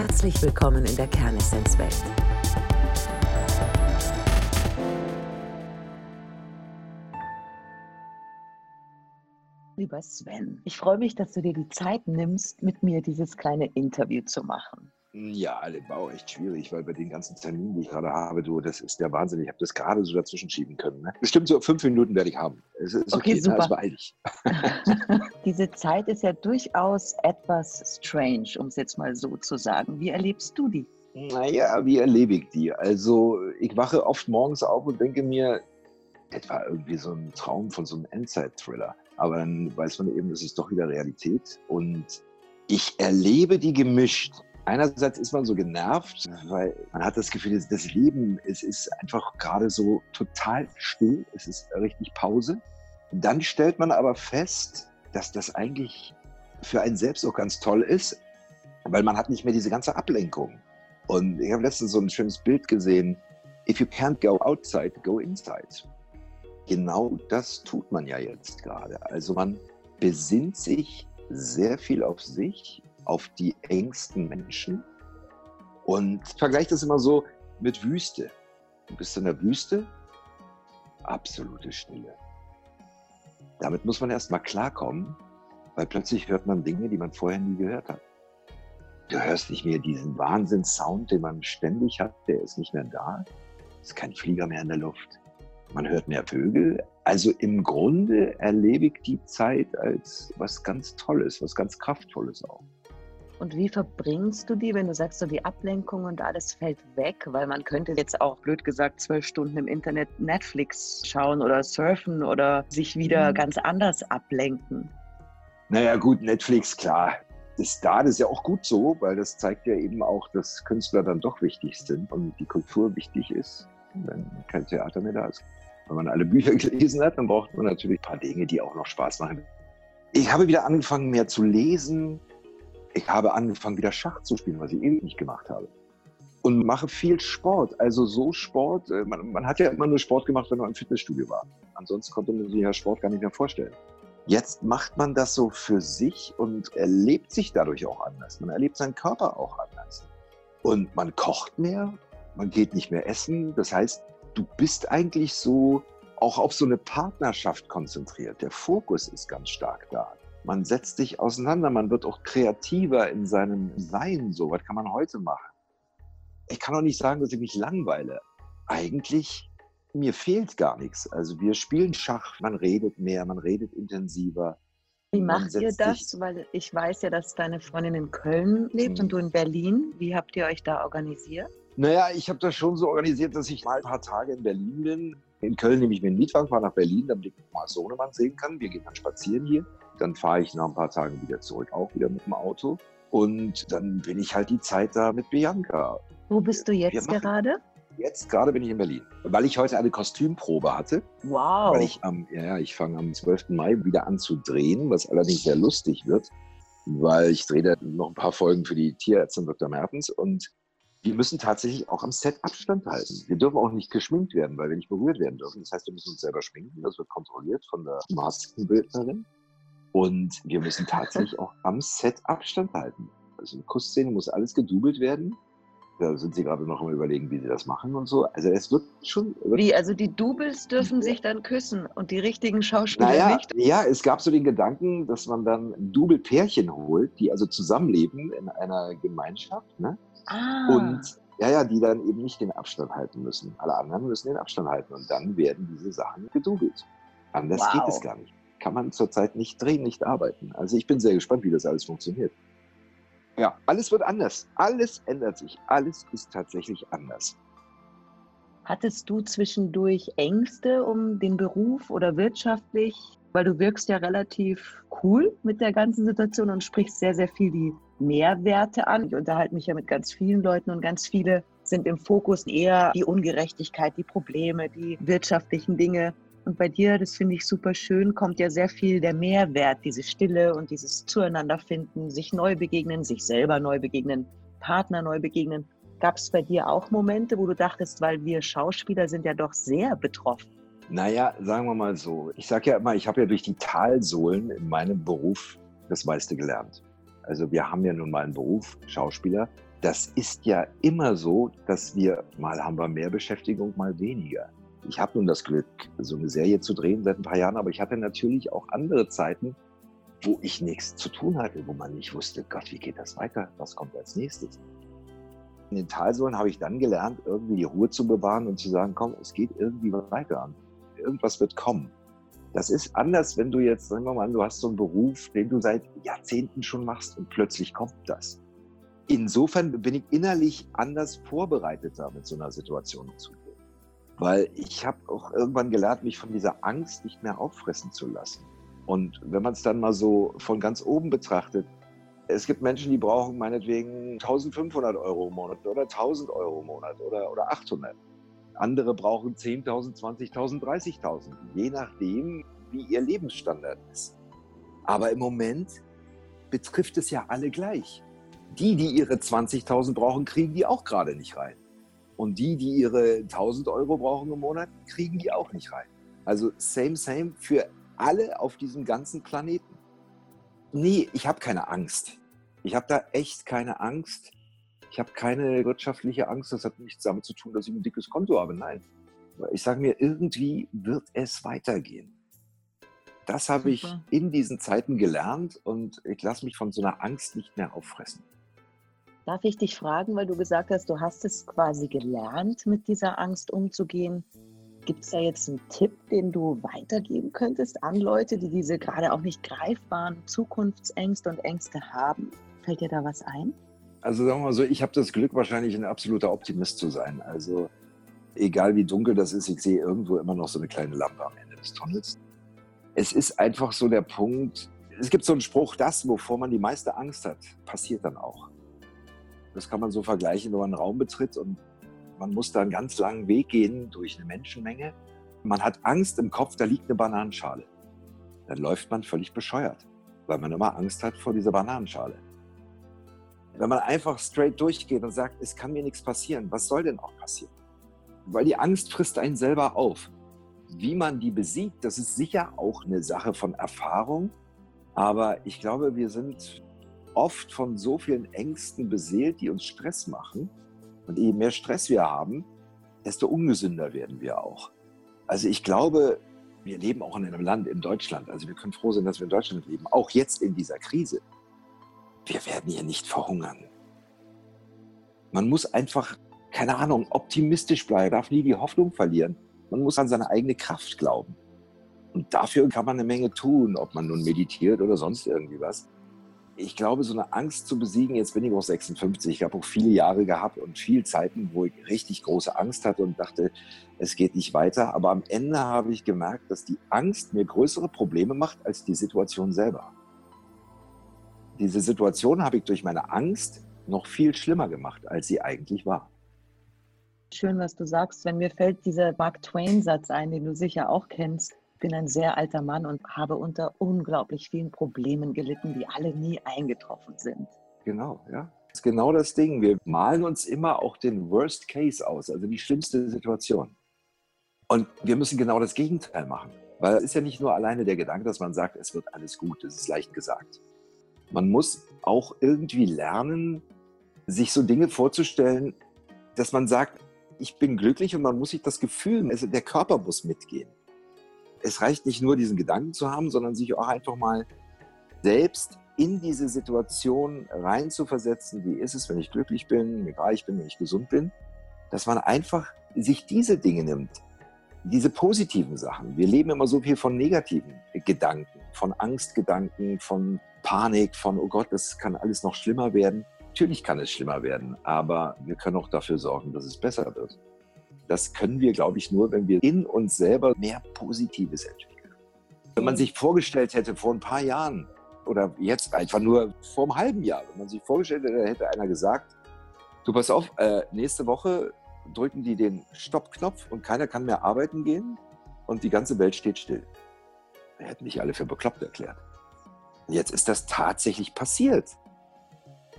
Herzlich willkommen in der Kernessenz-Welt. Lieber Sven, ich freue mich, dass du dir die Zeit nimmst, mit mir dieses kleine Interview zu machen. Ja, alle Bau echt schwierig, weil bei den ganzen Terminen, die ich gerade habe, du, das ist der Wahnsinn. Ich habe das gerade so dazwischen schieben können. Ne? Bestimmt so fünf Minuten werde ich haben. Es ist okay, okay super. Also dich. Diese Zeit ist ja durchaus etwas strange, um es jetzt mal so zu sagen. Wie erlebst du die? Naja, wie erlebe ich die? Also, ich wache oft morgens auf und denke mir, etwa irgendwie so ein Traum von so einem Endzeit-Thriller. Aber dann weiß man eben, das ist doch wieder Realität. Und ich erlebe die gemischt. Einerseits ist man so genervt, weil man hat das Gefühl, das Leben es ist einfach gerade so total still. Es ist richtig Pause. Dann stellt man aber fest, dass das eigentlich für einen selbst auch ganz toll ist, weil man hat nicht mehr diese ganze Ablenkung. Und ich habe letztens so ein schönes Bild gesehen. If you can't go outside, go inside. Genau das tut man ja jetzt gerade. Also man besinnt sich sehr viel auf sich auf die engsten Menschen und vergleicht das immer so mit Wüste. Du bist in der Wüste, absolute Stille. Damit muss man erst mal klarkommen, weil plötzlich hört man Dinge, die man vorher nie gehört hat. Du hörst nicht mehr diesen Wahnsinnssound, den man ständig hat, der ist nicht mehr da. Es ist kein Flieger mehr in der Luft. Man hört mehr Vögel. Also im Grunde erlebe ich die Zeit als was ganz Tolles, was ganz Kraftvolles auch. Und wie verbringst du die, wenn du sagst, so die Ablenkung und alles fällt weg? Weil man könnte jetzt auch, blöd gesagt, zwölf Stunden im Internet Netflix schauen oder surfen oder sich wieder mhm. ganz anders ablenken. Naja, gut, Netflix, klar. Ist da, das ist ja auch gut so, weil das zeigt ja eben auch, dass Künstler dann doch wichtig sind und die Kultur wichtig ist, wenn kein Theater mehr da ist. Wenn man alle Bücher gelesen hat, dann braucht man natürlich ein paar Dinge, die auch noch Spaß machen. Ich habe wieder angefangen, mehr zu lesen, ich habe angefangen, wieder Schach zu spielen, was ich ewig nicht gemacht habe. Und mache viel Sport. Also so Sport. Äh, man, man, hat ja immer nur Sport gemacht, wenn man im Fitnessstudio war. Ansonsten konnte man sich ja Sport gar nicht mehr vorstellen. Jetzt macht man das so für sich und erlebt sich dadurch auch anders. Man erlebt seinen Körper auch anders. Und man kocht mehr, man geht nicht mehr essen. Das heißt, du bist eigentlich so auch auf so eine Partnerschaft konzentriert. Der Fokus ist ganz stark da. Man setzt sich auseinander, man wird auch kreativer in seinem Sein. So, was kann man heute machen? Ich kann auch nicht sagen, dass ich mich langweile. Eigentlich, mir fehlt gar nichts. Also wir spielen Schach, man redet mehr, man redet intensiver. Wie macht ihr das? Weil ich weiß ja, dass deine Freundin in Köln lebt mhm. und du in Berlin. Wie habt ihr euch da organisiert? Naja, ich habe das schon so organisiert, dass ich mal ein paar Tage in Berlin bin. In Köln nehme ich mir einen Mietwagen, fahre nach Berlin, damit ich mal Sohnemann sehen kann. Wir gehen dann spazieren hier. Dann fahre ich nach ein paar Tagen wieder zurück, auch wieder mit dem Auto. Und dann bin ich halt die Zeit da mit Bianca. Wo bist du jetzt gerade? Jetzt gerade bin ich in Berlin, weil ich heute eine Kostümprobe hatte. Wow. Weil ich am, ja, ich fange am 12. Mai wieder an zu drehen, was allerdings sehr lustig wird, weil ich drehe da noch ein paar Folgen für die Tierärztin Dr. Mertens und wir müssen tatsächlich auch am Set Abstand halten. Wir dürfen auch nicht geschminkt werden, weil wir nicht berührt werden dürfen. Das heißt, wir müssen uns selber schminken. Das wird kontrolliert von der Maskenbildnerin. Und wir müssen tatsächlich auch am Set Abstand halten. Also eine Kussszene muss alles gedoubelt werden. Da sind sie gerade noch am überlegen, wie sie das machen und so. Also es wird schon. Wie, also die Doubles dürfen sich dann küssen und die richtigen Schauspieler naja, nicht? Ja, es gab so den Gedanken, dass man dann Double-Pärchen holt, die also zusammenleben in einer Gemeinschaft. Ne? Ah. Und ja, ja, die dann eben nicht den Abstand halten müssen. Alle anderen müssen den Abstand halten und dann werden diese Sachen gedoubelt. Anders wow. geht es gar nicht kann man zurzeit nicht drehen, nicht arbeiten. Also ich bin sehr gespannt, wie das alles funktioniert. Ja, alles wird anders. Alles ändert sich. Alles ist tatsächlich anders. Hattest du zwischendurch Ängste um den Beruf oder wirtschaftlich? Weil du wirkst ja relativ cool mit der ganzen Situation und sprichst sehr, sehr viel die Mehrwerte an. Ich unterhalte mich ja mit ganz vielen Leuten und ganz viele sind im Fokus eher die Ungerechtigkeit, die Probleme, die wirtschaftlichen Dinge. Und bei dir, das finde ich super schön, kommt ja sehr viel der Mehrwert, diese Stille und dieses Zueinander finden, sich neu begegnen, sich selber neu begegnen, Partner neu begegnen. Gab es bei dir auch Momente, wo du dachtest, weil wir Schauspieler sind ja doch sehr betroffen? Naja, sagen wir mal so. Ich sage ja immer, ich habe ja durch die Talsohlen in meinem Beruf das meiste gelernt. Also wir haben ja nun mal einen Beruf, Schauspieler, das ist ja immer so, dass wir mal haben wir mehr Beschäftigung, mal weniger. Ich habe nun das Glück, so eine Serie zu drehen seit ein paar Jahren, aber ich hatte natürlich auch andere Zeiten, wo ich nichts zu tun hatte, wo man nicht wusste, Gott, wie geht das weiter? Was kommt als nächstes? In den Talsohlen habe ich dann gelernt, irgendwie die Ruhe zu bewahren und zu sagen, komm, es geht irgendwie weiter. Irgendwas wird kommen. Das ist anders, wenn du jetzt, sagen wir mal, du hast so einen Beruf, den du seit Jahrzehnten schon machst und plötzlich kommt das. Insofern bin ich innerlich anders vorbereiteter, mit so einer Situation umzugehen. Weil ich habe auch irgendwann gelernt, mich von dieser Angst nicht mehr auffressen zu lassen. Und wenn man es dann mal so von ganz oben betrachtet, es gibt Menschen, die brauchen meinetwegen 1500 Euro im Monat oder 1000 Euro im Monat oder, oder 800. Andere brauchen 10.000, 20.000, 30.000, je nachdem, wie ihr Lebensstandard ist. Aber im Moment betrifft es ja alle gleich. Die, die ihre 20.000 brauchen, kriegen die auch gerade nicht rein. Und die, die ihre 1000 Euro brauchen im Monat, kriegen die auch nicht rein. Also same, same für alle auf diesem ganzen Planeten. Nee, ich habe keine Angst. Ich habe da echt keine Angst. Ich habe keine wirtschaftliche Angst. Das hat nichts damit zu tun, dass ich ein dickes Konto habe. Nein. Ich sage mir, irgendwie wird es weitergehen. Das habe ich in diesen Zeiten gelernt und ich lasse mich von so einer Angst nicht mehr auffressen. Darf ich dich fragen, weil du gesagt hast, du hast es quasi gelernt, mit dieser Angst umzugehen. Gibt es da jetzt einen Tipp, den du weitergeben könntest an Leute, die diese gerade auch nicht greifbaren Zukunftsängste und Ängste haben? Fällt dir da was ein? Also sagen wir mal so, ich habe das Glück, wahrscheinlich ein absoluter Optimist zu sein. Also egal wie dunkel das ist, ich sehe irgendwo immer noch so eine kleine Lampe am Ende des Tunnels. Es ist einfach so der Punkt, es gibt so einen Spruch, das, wovor man die meiste Angst hat, passiert dann auch. Das kann man so vergleichen, wenn man einen Raum betritt und man muss da einen ganz langen Weg gehen durch eine Menschenmenge. Man hat Angst im Kopf, da liegt eine Bananenschale. Dann läuft man völlig bescheuert, weil man immer Angst hat vor dieser Bananenschale. Wenn man einfach straight durchgeht und sagt, es kann mir nichts passieren, was soll denn auch passieren? Weil die Angst frisst einen selber auf. Wie man die besiegt, das ist sicher auch eine Sache von Erfahrung. Aber ich glaube, wir sind oft von so vielen Ängsten beseelt, die uns Stress machen, und je mehr Stress wir haben, desto ungesünder werden wir auch. Also ich glaube, wir leben auch in einem Land, in Deutschland. Also wir können froh sein, dass wir in Deutschland leben, auch jetzt in dieser Krise. Wir werden hier nicht verhungern. Man muss einfach, keine Ahnung, optimistisch bleiben, darf nie die Hoffnung verlieren. Man muss an seine eigene Kraft glauben. Und dafür kann man eine Menge tun, ob man nun meditiert oder sonst irgendwie was ich glaube, so eine Angst zu besiegen, jetzt bin ich auch 56, ich habe auch viele Jahre gehabt und viele Zeiten, wo ich richtig große Angst hatte und dachte, es geht nicht weiter. Aber am Ende habe ich gemerkt, dass die Angst mir größere Probleme macht als die Situation selber. Diese Situation habe ich durch meine Angst noch viel schlimmer gemacht, als sie eigentlich war. Schön, was du sagst. Wenn mir fällt dieser Mark Twain-Satz ein, den du sicher auch kennst bin ein sehr alter Mann und habe unter unglaublich vielen Problemen gelitten, die alle nie eingetroffen sind. Genau, ja. Das ist genau das Ding. Wir malen uns immer auch den Worst Case aus, also die schlimmste Situation. Und wir müssen genau das Gegenteil machen. Weil es ist ja nicht nur alleine der Gedanke, dass man sagt, es wird alles gut. Das ist leicht gesagt. Man muss auch irgendwie lernen, sich so Dinge vorzustellen, dass man sagt, ich bin glücklich und man muss sich das Gefühl, also der Körper muss mitgehen es reicht nicht nur, diesen Gedanken zu haben, sondern sich auch einfach mal selbst in diese Situation reinzuversetzen. Wie ist es, wenn ich glücklich bin, wie reich bin, wenn ich gesund bin? Dass man einfach sich diese Dinge nimmt, diese positiven Sachen. Wir leben immer so viel von negativen Gedanken, von Angstgedanken, von Panik, von, oh Gott, das kann alles noch schlimmer werden. Natürlich kann es schlimmer werden, aber wir können auch dafür sorgen, dass es besser wird. Das können wir, glaube ich, nur, wenn wir in uns selber mehr Positives entwickeln. Wenn man sich vorgestellt hätte vor ein paar Jahren oder jetzt einfach nur vor einem halben Jahr, wenn man sich vorgestellt hätte, hätte einer gesagt, du pass auf, äh, nächste Woche drücken die den Stoppknopf und keiner kann mehr arbeiten gehen und die ganze Welt steht still. Wir hätten nicht alle für bekloppt erklärt. Jetzt ist das tatsächlich passiert.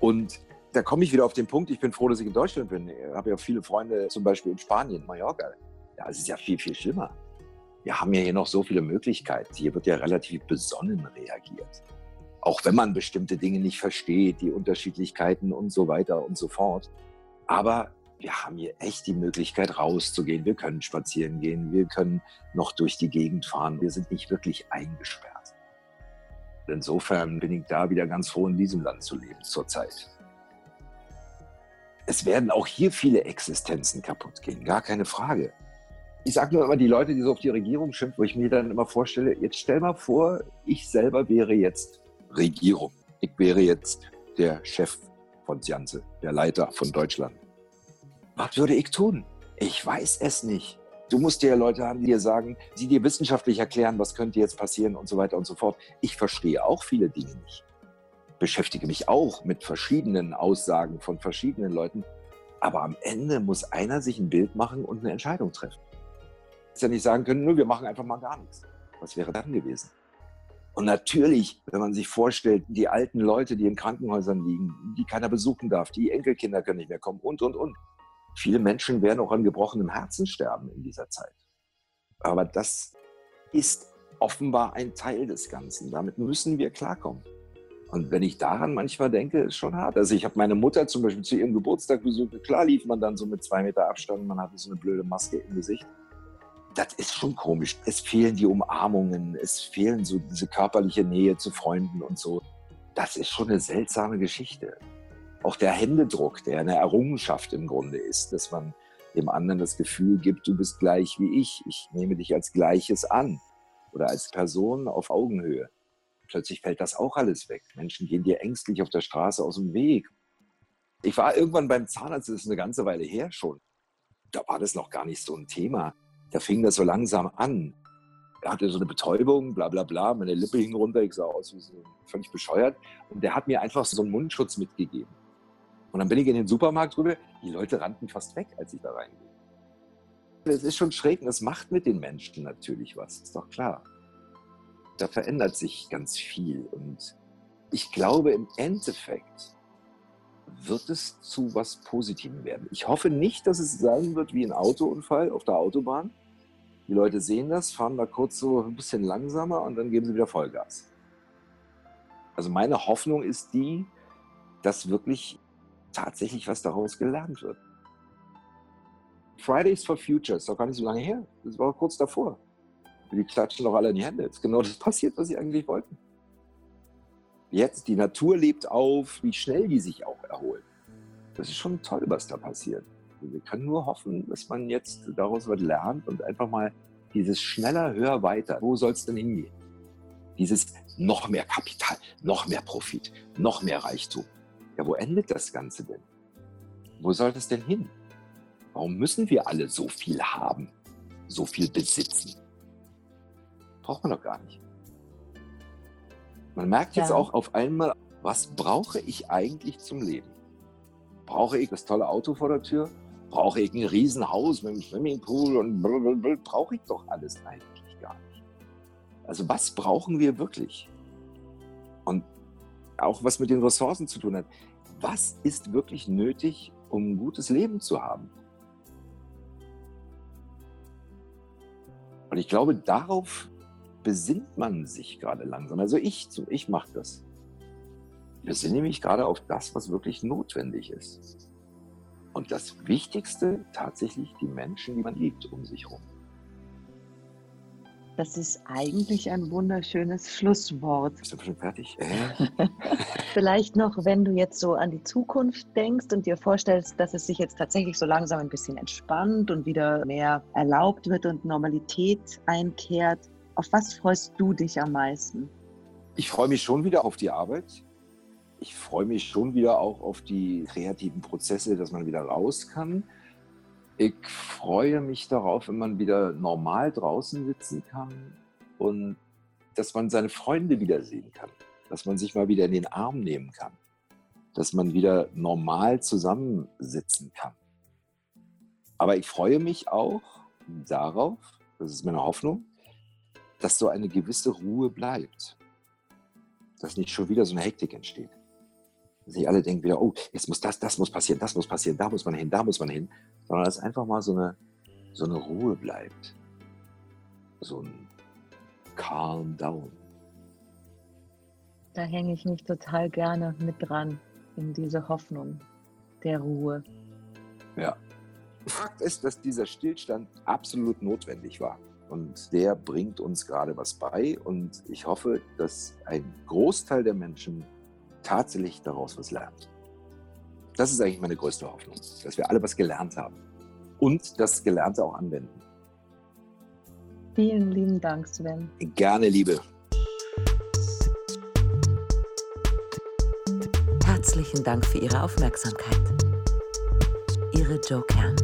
Und da komme ich wieder auf den Punkt, ich bin froh, dass ich in Deutschland bin. Ich habe ja viele Freunde, zum Beispiel in Spanien, Mallorca. Ja, es ist ja viel, viel schlimmer. Wir haben ja hier noch so viele Möglichkeiten. Hier wird ja relativ besonnen reagiert. Auch wenn man bestimmte Dinge nicht versteht, die Unterschiedlichkeiten und so weiter und so fort. Aber wir haben hier echt die Möglichkeit rauszugehen. Wir können spazieren gehen, wir können noch durch die Gegend fahren. Wir sind nicht wirklich eingesperrt. Insofern bin ich da wieder ganz froh, in diesem Land zu leben zurzeit. Es werden auch hier viele Existenzen kaputt gehen, gar keine Frage. Ich sage nur immer die Leute, die so auf die Regierung schimpfen, wo ich mir dann immer vorstelle, jetzt stell mal vor, ich selber wäre jetzt Regierung. Ich wäre jetzt der Chef von Janse, der Leiter von Deutschland. Was würde ich tun? Ich weiß es nicht. Du musst ja Leute haben, die dir sagen, die dir wissenschaftlich erklären, was könnte jetzt passieren und so weiter und so fort. Ich verstehe auch viele Dinge nicht. Beschäftige mich auch mit verschiedenen Aussagen von verschiedenen Leuten. Aber am Ende muss einer sich ein Bild machen und eine Entscheidung treffen. Dass ja nicht sagen können, nur wir machen einfach mal gar nichts. Was wäre dann gewesen? Und natürlich, wenn man sich vorstellt, die alten Leute, die in Krankenhäusern liegen, die keiner besuchen darf, die Enkelkinder können nicht mehr kommen und, und, und. Viele Menschen werden auch an gebrochenem Herzen sterben in dieser Zeit. Aber das ist offenbar ein Teil des Ganzen. Damit müssen wir klarkommen. Und wenn ich daran manchmal denke, ist schon hart. Also ich habe meine Mutter zum Beispiel zu ihrem Geburtstag besucht. Klar lief man dann so mit zwei Meter Abstand, man hatte so eine blöde Maske im Gesicht. Das ist schon komisch. Es fehlen die Umarmungen, es fehlen so diese körperliche Nähe zu Freunden und so. Das ist schon eine seltsame Geschichte auch der Händedruck, der eine Errungenschaft im Grunde ist, dass man dem anderen das Gefühl gibt, du bist gleich wie ich, ich nehme dich als Gleiches an oder als Person auf Augenhöhe. Plötzlich fällt das auch alles weg. Menschen gehen dir ängstlich auf der Straße aus dem Weg. Ich war irgendwann beim Zahnarzt, das ist eine ganze Weile her schon. Da war das noch gar nicht so ein Thema. Da fing das so langsam an. Er hatte so eine Betäubung, bla bla bla, meine Lippe hing runter, ich sah aus wie so völlig bescheuert. Und der hat mir einfach so einen Mundschutz mitgegeben. Und dann bin ich in den Supermarkt drüber, die Leute rannten fast weg, als ich da reingehe. Es ist schon schräg und es macht mit den Menschen natürlich was, ist doch klar. Da verändert sich ganz viel und ich glaube im Endeffekt wird es zu was Positivem werden. Ich hoffe nicht, dass es sein wird wie ein Autounfall auf der Autobahn. Die Leute sehen das, fahren da kurz so ein bisschen langsamer und dann geben sie wieder Vollgas. Also meine Hoffnung ist die, dass wirklich tatsächlich was daraus gelernt wird. Fridays for Future ist doch gar nicht so lange her. Das war kurz davor. Die klatschen doch alle in die Hände. Das ist genau das passiert, was sie eigentlich wollten. Jetzt, die Natur lebt auf, wie schnell die sich auch erholt. Das ist schon toll, was da passiert. Wir können nur hoffen, dass man jetzt daraus was lernt und einfach mal dieses schneller, höher, weiter. Wo soll es denn hingehen? Dieses noch mehr Kapital, noch mehr Profit, noch mehr Reichtum. Ja, wo endet das Ganze denn? Wo soll das denn hin? Warum müssen wir alle so viel haben, so viel besitzen? Braucht man doch gar nicht. Man merkt jetzt ja. auch auf einmal, was brauche ich eigentlich zum Leben? Brauche ich das tolle Auto vor der Tür? Brauche ich ein Riesenhaus mit einem Swimmingpool und blablabla? brauche ich doch alles eigentlich gar nicht. Also was brauchen wir wirklich? Und auch was mit den Ressourcen zu tun hat. Was ist wirklich nötig, um ein gutes Leben zu haben? Und ich glaube, darauf besinnt man sich gerade langsam. Also ich, ich mache das. Ich besinne mich gerade auf das, was wirklich notwendig ist. Und das Wichtigste tatsächlich die Menschen, die man liebt, um sich herum. Das ist eigentlich ein wunderschönes Schlusswort. Bist du schon fertig? Äh? Vielleicht noch, wenn du jetzt so an die Zukunft denkst und dir vorstellst, dass es sich jetzt tatsächlich so langsam ein bisschen entspannt und wieder mehr erlaubt wird und Normalität einkehrt. Auf was freust du dich am meisten? Ich freue mich schon wieder auf die Arbeit. Ich freue mich schon wieder auch auf die kreativen Prozesse, dass man wieder raus kann. Ich freue mich darauf, wenn man wieder normal draußen sitzen kann und dass man seine Freunde wiedersehen kann, dass man sich mal wieder in den Arm nehmen kann, dass man wieder normal zusammensitzen kann. Aber ich freue mich auch darauf, das ist meine Hoffnung, dass so eine gewisse Ruhe bleibt. Dass nicht schon wieder so eine Hektik entsteht. Dass nicht alle denken wieder, oh, jetzt muss das, das muss passieren, das muss passieren, da muss man hin, da muss man hin sondern dass einfach mal so eine, so eine Ruhe bleibt. So ein Calm Down. Da hänge ich mich total gerne mit dran in diese Hoffnung der Ruhe. Ja. Fakt ist, dass dieser Stillstand absolut notwendig war. Und der bringt uns gerade was bei. Und ich hoffe, dass ein Großteil der Menschen tatsächlich daraus was lernt. Das ist eigentlich meine größte Hoffnung, dass wir alle was gelernt haben und das Gelernte auch anwenden. Vielen lieben Dank, Sven. Gerne, Liebe. Herzlichen Dank für Ihre Aufmerksamkeit. Ihre Joe Kern.